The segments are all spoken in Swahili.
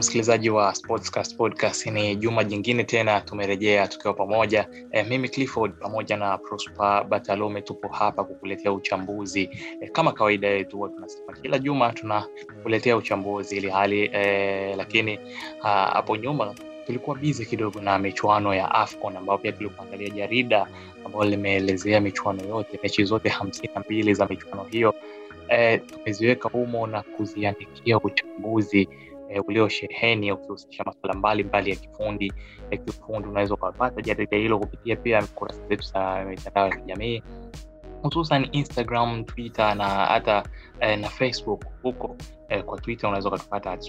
msikilizaji wa Sportscast Podcast, ni juma jingine tena tumerejea tukiwa pamoja. E, mimi Clifford pamoja na Prosper Batalome tupo hapa kukuletea uchambuzi. E, kama kawaida yetu huwa tunasema kila juma tunakuletea uchambuzi ili hali e, lakini hapo nyuma tulikuwa bizi kidogo na michuano ya AFCON ambayo pia tulikuangalia jarida ambayo limeelezea michuano yote, mechi zote hamsini na mbili za michuano hiyo eh, tumeziweka humo na kuziandikia uchambuzi eh, uliosheheni ukihusisha masuala mbalimbali ya kifundi ya kiufundi. Unaweza ukapata jarida hilo kupitia pia kurasa zetu za mitandao ya kijamii hususan Instagram, Twitter na hata eh, na Facebook. Huko eh, kwa Twitter unaweza ukatupata at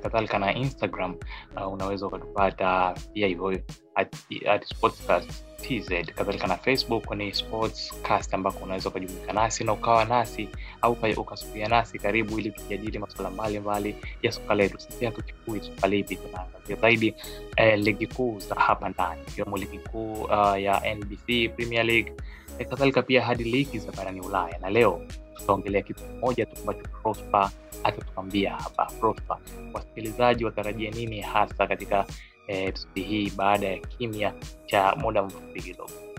kadhalika na Instagram uh, unaweza ukatupata pia hivyo sportscast.tz, kadhalika na Facebook ni sportscast, ambako unaweza ukajumuika nasi na ukawa nasi au ukasukia nasi karibu, ili tujadili masuala mbalimbali ya soka letu. Sisi hatuchukui soka tunaangazia zaidi eh, ligi kuu za hapa ndani ikiwemo ligi kuu uh, ya NBC Premier League e, kadhalika pia hadi ligi za barani Ulaya. Na leo tutaongelea kitu kimoja tu ambacho Prosper atatuambia hapa. Prosper, wasikilizaji watarajia nini hasa katika episodi eh, hii baada ya kimya cha muda mfupi kidogo?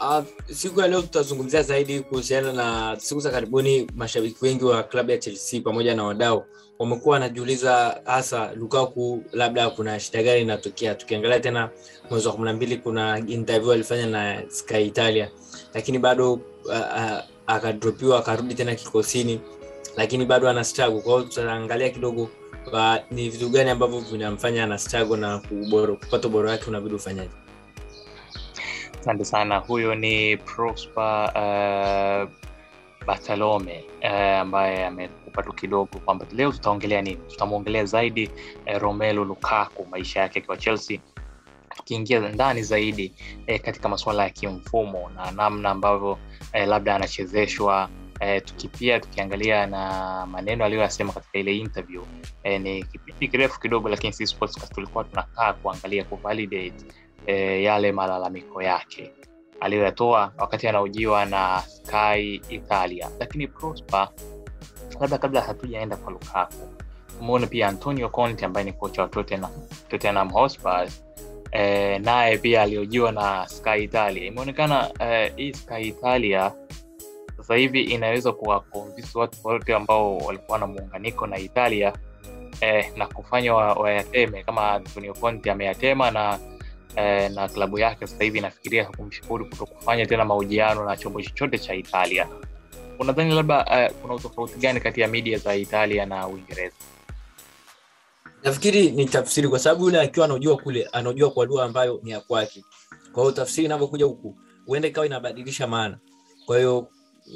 Uh, siku ya leo tutazungumzia zaidi kuhusiana na siku za karibuni. Mashabiki wengi wa klabu ya Chelsea pamoja na wadau wamekuwa wanajiuliza hasa Lukaku, labda kuna shida gani inatokea. Tukiangalia tena mwezi wa kumi na mbili kuna interview alifanya na Sky Italia, lakini bado uh, uh, akadropiwa akarudi tena kikosini, lakini bado ana struggle. Tutaangalia kidogo ni vitu gani ambavyo vinamfanya ana na kupata ubora wake unabidi ufanyaje. Asante sana. Huyo ni Prosper uh, Bartolome uh, ambaye amekupa tu kidogo kwamba leo tutaongelea nini. Tutamwongelea zaidi uh, Romelu Lukaku, maisha yake akiwa Chelsea, tukiingia ndani zaidi uh, katika masuala ya kimfumo na namna ambavyo uh, labda anachezeshwa eh, tukipia tukiangalia na maneno aliyoyasema katika ile interview eh, ni kipindi kirefu kidogo, lakini Sportscast tulikuwa tunakaa kuangalia kuvalidate E, yale malalamiko yake aliyoyatoa wakati anaojiwa na Sky Italia. Lakini Prosper, labda kabla hatujaenda kwa Lukaku, tumeona pia Antonio Conte ambaye ni kocha wa Tottenham, Tottenham e, naye pia aliojiwa na Sky Italia. Imeonekana e, hii Sky Italia sasa hivi inaweza kuwakonvinsi watu wote ambao walikuwa na muunganiko na Italia eh, na kufanya wayateme wa kama Antonio Conte ameyatema na Eh, na klabu yake sasa hivi inafikiria kumshauri kuto kufanya tena mahojiano na chombo chochote cha Italia. Unadhani labda eh, kuna utofauti gani kati ya media za Italia na Uingereza? Nafikiri ni tafsiri, kwa sababu yule akiwa anajua kule anajua kwa lugha ambayo ni ya kwake. Kwa hiyo tafsiri inavyokuja huku huenda ikawa inabadilisha maana. Kwa hiyo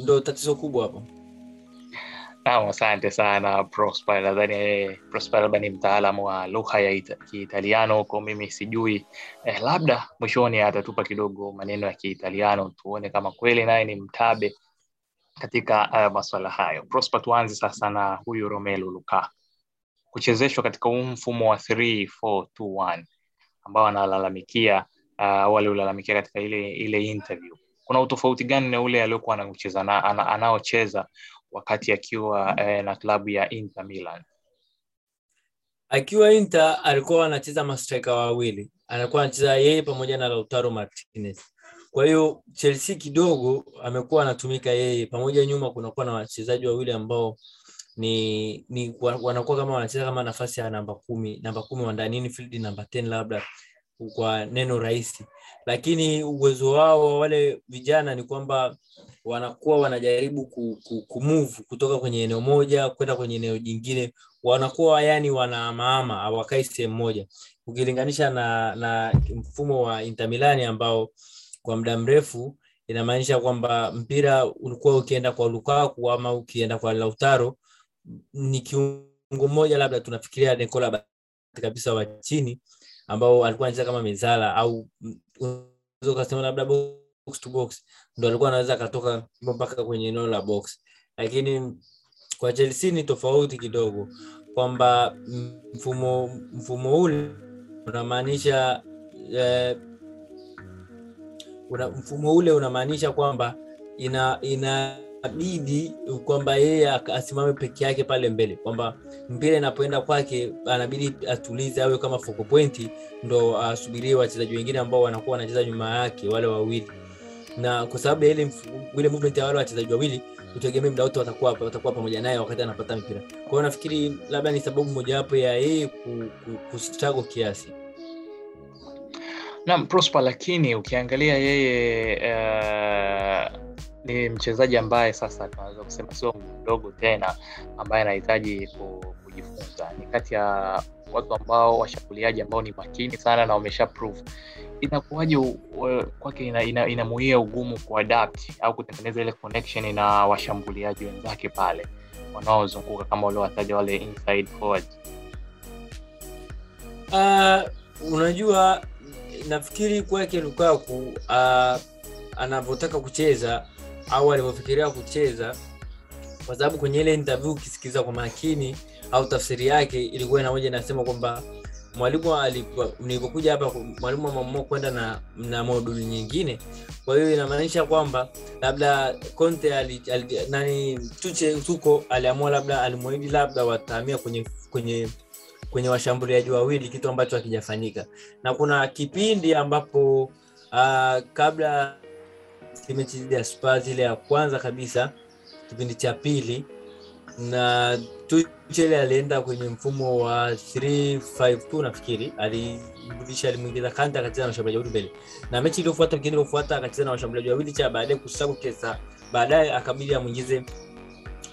ndo tatizo kubwa hapo. Naam, asante sana Prosper. Nadhani Prosper labda ni mtaalamu wa lugha ya ita, Kiitaliano huko, mimi sijui eh, labda mwishoni atatupa kidogo maneno ya Kiitaliano tuone kama kweli naye ni mtabe katika uh, maswala hayo. Prosper, tuanze sasa na huyu Romelu Lukaku kuchezeshwa katika mfumo wa 3421 ambao analalamikia uh, waliolalamikia katika ile ile interview. Kuna utofauti gani na ule aliokuwa anaocheza wakati akiwa eh, na klabu ya Inter Milan. Akiwa Inter alikuwa anacheza mastrika wawili, anakuwa anacheza yeye pamoja na Lautaro Martinez. Kwa hiyo Chelsea kidogo amekuwa anatumika yeye pamoja, nyuma kunakuwa na wachezaji wawili ambao ni, ni wanakuwa kama wanacheza kama nafasi ya namba kumi, namba kumi wa infield, namba 10 labda kwa neno rahisi, lakini uwezo wao wa wale vijana ni kwamba wanakuwa wanajaribu kumove kutoka kwenye eneo moja kwenda kwenye eneo jingine, wanakuwa yani wanamaama hawakai sehemu moja, ukilinganisha na, na mfumo wa Inter ambao kwa muda mrefu inamaanisha kwamba mpira ulikuwa ukienda kwa Lukaku ama ukienda kwa Lautaro ni kiungo mmoja, labda tunafikiria Nicola kabisa wa chini ambao alikuwa anacheza kama mizala au ukasema labda box to box ndo alikuwa anaweza akatoka mpaka kwenye eneo la box, lakini kwa Chelsea ni tofauti kidogo, kwamba mfumo mfumo ule unamaanisha eh, una, mfumo ule unamaanisha kwamba ina inabidi kwamba yeye asimame peke yake pale mbele kwamba mpira inapoenda kwake anabidi atulize awe kama focal point ndo asubirie wachezaji wengine ambao wanakuwa wanacheza nyuma yake wale wawili. Na kwa sababu ya ile ile movement ya wale wachezaji wawili utegemee muda wote watakuwa watakuwa pamoja naye wakati anapata mpira. Kwa hiyo nafikiri labda ni sababu mojawapo ya yeye ku, ku, kustruggle kiasi. Naam, Prosper, lakini ukiangalia yeye uh, ni mchezaji ambaye sasa tunaweza kusema sio mdogo tena, ambaye anahitaji kujifunza. Ni kati ya watu ambao washambuliaji ambao ni makini sana na wamesha prove. Kwake ina, ina, inamuia ugumu kuadapt au kutengeneza ile connection na washambuliaji wenzake pale wanaozunguka kama waliowataja wale inside forward. Uh, unajua nafikiri kwake Lukaku uh, anavyotaka kucheza au alivyofikiria kucheza, kwa sababu kwenye ile interview ukisikiza kwa makini au tafsiri yake ilikuwa inamoja inasema kwamba mwalimu alikuwa hapa mwalimu ameamua kwenda na na moduli nyingine. Kwa hiyo inamaanisha kwamba labda Conte ali, ali, nani tuche tuko aliamua labda alimwahidi labda watahamia kwenye kwenye kwenye washambuliaji wawili kitu ambacho hakijafanyika. Na kuna kipindi ambapo uh, kabla mechi dhidi ya Spurs ile ya kwanza kabisa kipindi cha pili na Tuchel alienda kwenye mfumo wa 352 nafikiri, alimrudisha alimwingiza Kante akacheza na washambuliaji wawili mbele, na mechi iliyofuata wikendi iliyofuata akacheza na washambuliaji wawili cha baadaye kusaku kesa, baadaye akabidi amwingize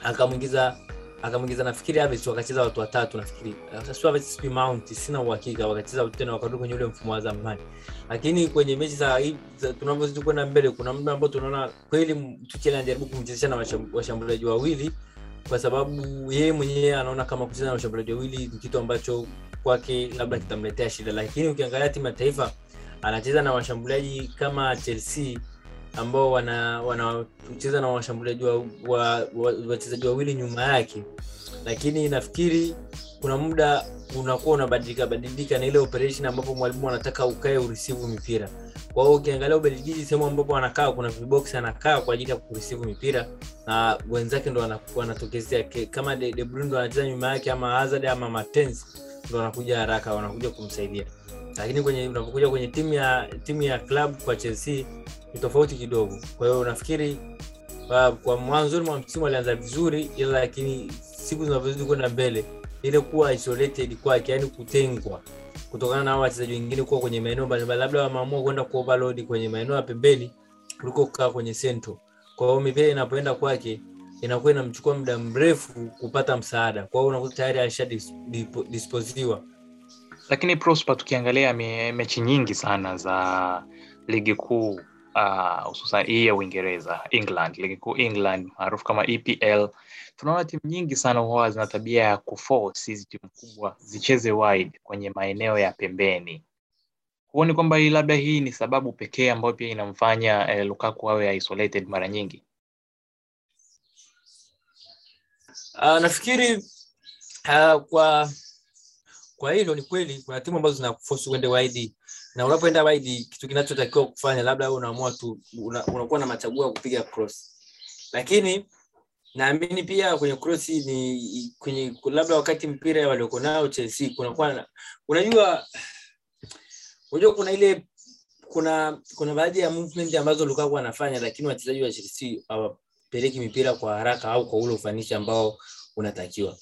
akamwingiza akamwingiza nafikiri Havertz wakacheza watu watatu nafikiri. Sio Havertz sio Mount sina uhakika wakacheza tena wakarudi kwenye ule mfumo wa zamani. Lakini kwenye mechi za tunavyozidi kwenda mbele kuna muda ambao tunaona kweli Tuchel anajaribu kumchezesha na washambuliaji wawili kwa sababu yeye mwenyewe anaona kama kucheza na washambuliaji wawili ni kitu ambacho kwake labda kitamletea shida. Lakini ukiangalia timu ya taifa anacheza na washambuliaji kama Chelsea ambao wana wanacheza na washambuliaji wachezaji wa, wa, wawili nyuma yake. Lakini nafikiri kuna muda unakuwa unabadilika badilika na ile operation ambapo mwalimu anataka ukae urisivu mipira. Kwa hiyo ukiangalia ubelgiji sehemu ambapo anakaa kuna vibox anakaa kwa ajili ya kurisivu mipira na wenzake ndo wanatokezea kama de, ndo anacheza nyuma yake ama Hazard ama Martens ndo wanakuja haraka wanakuja kumsaidia lakini kwenye unapokuja kwenye timu ya timu ya club kwa Chelsea ni tofauti kidogo. Kwa hiyo nafikiri uh, kwa mwanzoni mwa msimu alianza vizuri ila lakini siku zinavyozidi kwenda mbele ile kuwa isolated kwake yani kutengwa kutokana na wachezaji wengine kuwa kwenye maeneo mbalimbali labda wameamua kwenda ku overload kwenye maeneo ya pembeni kuliko kukaa kwenye central. Kwa hiyo mipira inapoenda kwake inakuwa inamchukua muda mrefu kupata msaada. Kwa hiyo unakuta tayari alisha disposiwa lakini prosper tukiangalia me, mechi nyingi sana za ligi kuu hususan uh, hii ya uingereza england ligi kuu england maarufu kama epl tunaona timu nyingi sana huwa zina tabia ya kuforce hizi timu kubwa zicheze wide kwenye maeneo ya pembeni. Huoni kwamba labda hii ni sababu pekee ambayo pia inamfanya eh, lukaku awe isolated mara nyingi? Uh, nafikiri uh, kwa kwa hilo ni kweli kuna timu ambazo zinakuforce uende wide. Na unapoenda wide kitu kinachotakiwa kufanya labda unaamua tu una, na machaguo ya kupiga cross. Lakini naamini pia kwenye cross ni kwenye labda wakati mpira walioko nao Chelsea kunakuwa unajua unajua kuna ile kuna kuna baadhi ya movement ambazo Lukaku anafanya lakini wachezaji wa Chelsea hawapeleki mipira kwa haraka au kwa ule ufanisi ambao unatakiwa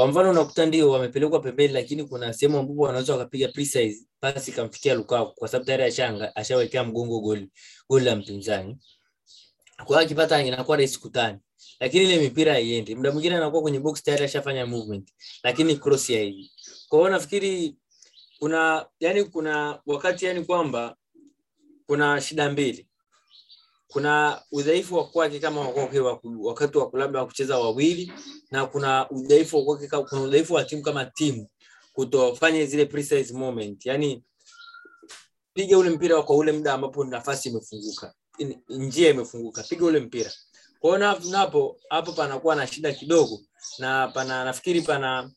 kwa mfano unakuta ndio wamepelekwa pembeni lakini kuna sehemu ambapo wanaweza wakapiga precise pasi kamfikia Lukaku kwa sababu tayari ashanga ashawekea mgongo goli goli la mpinzani. Kwa hiyo akipata inakuwa rahisi kutani. Lakini ile mipira haiendi. Muda mwingine anakuwa kwenye box tayari ashafanya movement lakini cross ya hivi kwa hiyo nafikiri kuna yani kuna wakati yani kwamba kuna shida mbili kuna udhaifu wa kwake kama Wakoke wakati wa labda kucheza wawili na kuna udhaifu wa kwake kuna udhaifu wa timu kama timu kutofanya zile precise moment. Yani piga ule mpira kwa ule muda ambapo nafasi imefunguka njia imefunguka piga ule mpira. Kwa hiyo napo hapo panakuwa na shida kidogo na pana nafikiri pana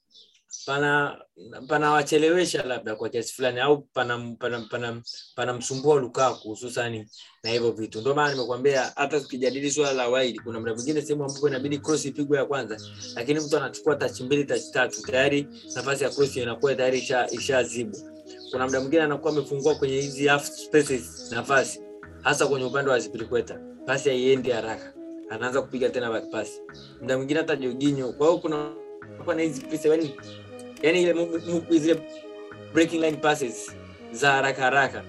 pana panawachelewesha labda kwa kiasi fulani au panamsumbua pana, pana, Lukaku hususani na hivyo vitu. Ndio maana nimekuambia hata tukijadili swala la wide, kuna muda mwingine sehemu ambapo inabidi cross ipigwe ya kwanza, lakini mtu anachukua touch mbili touch tatu, tayari nafasi ya cross inakuwa tayari isha ishazibwa. Kuna muda mwingine anakuwa amefungua kwenye hizi half spaces nafasi, hasa kwenye upande wa Azpilicueta, pasi haiendi haraka, anaanza kupiga tena back pass. Muda mwingine hata Jorginho. Kwa hiyo kuna kuna hizi pesa yani yani ile zile breaking line passes za haraka haraka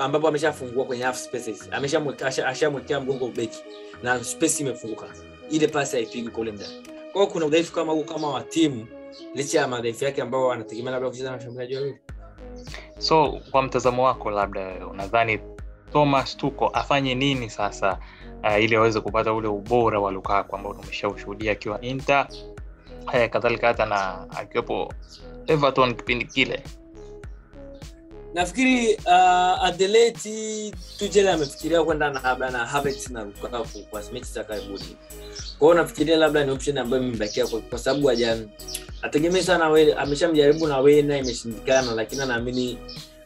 ambapo ameshafungua kwenye half spaces ameshamwekea ashamwekea mgongo beki na space imefunguka. Ile pasi haipigi kule ndani kwa hiyo kuna udhaifu kama huu kama wa timu licha ya madhaifu yake ambao wanategemea labda kucheza na washambuliaji wawili. So kwa mtazamo wako labda unadhani thomas tuko afanye nini sasa uh, ili aweze kupata ule ubora wa lukaku ambao tumeshaushuhudia akiwa inter eh, kadhalika hata na akiwepo everton kipindi kile. Nafikiri uh, adeleti tuchele amefikiria kwenda na labda na Havertz na Lukaku kwa mechi za karibuni. Kwao nafikiria labda ni option ambayo imebakia kwa, sababu haja ategemee sana ameshamjaribu na wena imeshindikana lakini anaamini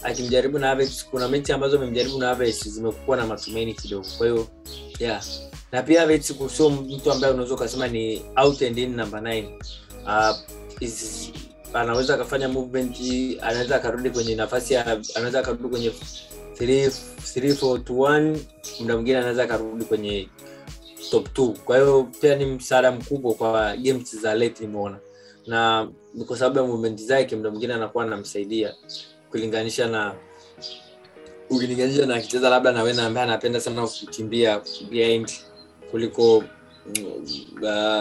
akimjaribu na kuna mechi ambazo amemjaribu na Havertz zimekuwa na matumaini kidogo. Kwa hiyo yeah. Na pia Havertz sio mtu ambaye unaweza ukasema ni out and in number 9 uh, is, anaweza akafanya movement anaweza akarudi kwenye nafasi anaweza akarudi kwenye 3 muda mwingine anaweza akarudi kwenye top 2 kwa hiyo pia ni msaada mkubwa kwa games za late nimeona. Na kwa sababu ya movement zake muda mwingine anakuwa anamsaidia kulinganisha na ukilinganisha na akicheza labda na wena ambaye anapenda sana kukimbia behind kuliko uh,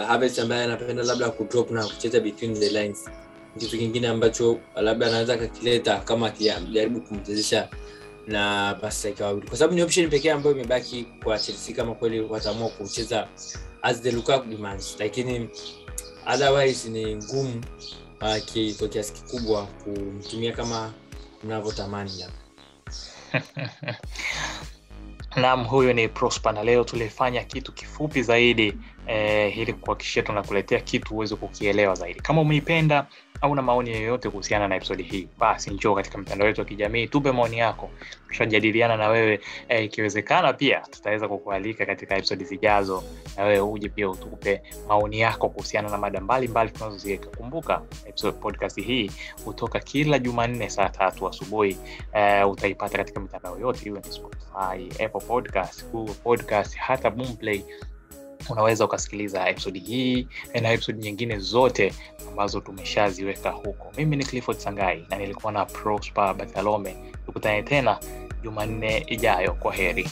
Havertz ambaye anapenda labda kudrop na kucheza between the lines. Kitu kingine ambacho labda anaweza akakileta kama akijaribu kumchezesha na mastrika wawili. Kwa sababu ni option pekee ambayo imebaki kwa chelsea kama kweli wataamua kucheza as the lukaku demands lakini otherwise ni ngumu uh, kwa kiasi kikubwa kumtumia kama mnavyotamani nam huyu ni Prosper na leo tulifanya kitu kifupi zaidi eh, ili kuhakikisha tunakuletea kitu uweze kukielewa zaidi. Kama umeipenda au na maoni yoyote kuhusiana na episodi hii, basi njoo katika mitandao yetu ya kijamii, tupe maoni yako, tushajadiliana na wewe. Eh, ikiwezekana pia tutaweza kukualika katika episodi zijazo, na wewe uje pia utupe maoni yako kuhusiana na mada mbalimbali tunazoziweka. Kumbuka episode podcast hii hutoka kila Jumanne saa tatu asubuhi. Eh, utaipata katika mitandao yote, iwe ni Spotify, Apple Podcast, Google Podcast, hata Boomplay unaweza ukasikiliza episodi hii na episodi nyingine zote ambazo tumeshaziweka huko. Mimi ni clifford sangai na nilikuwa na prosper bartolome tukutane tena jumanne ijayo. Kwa heri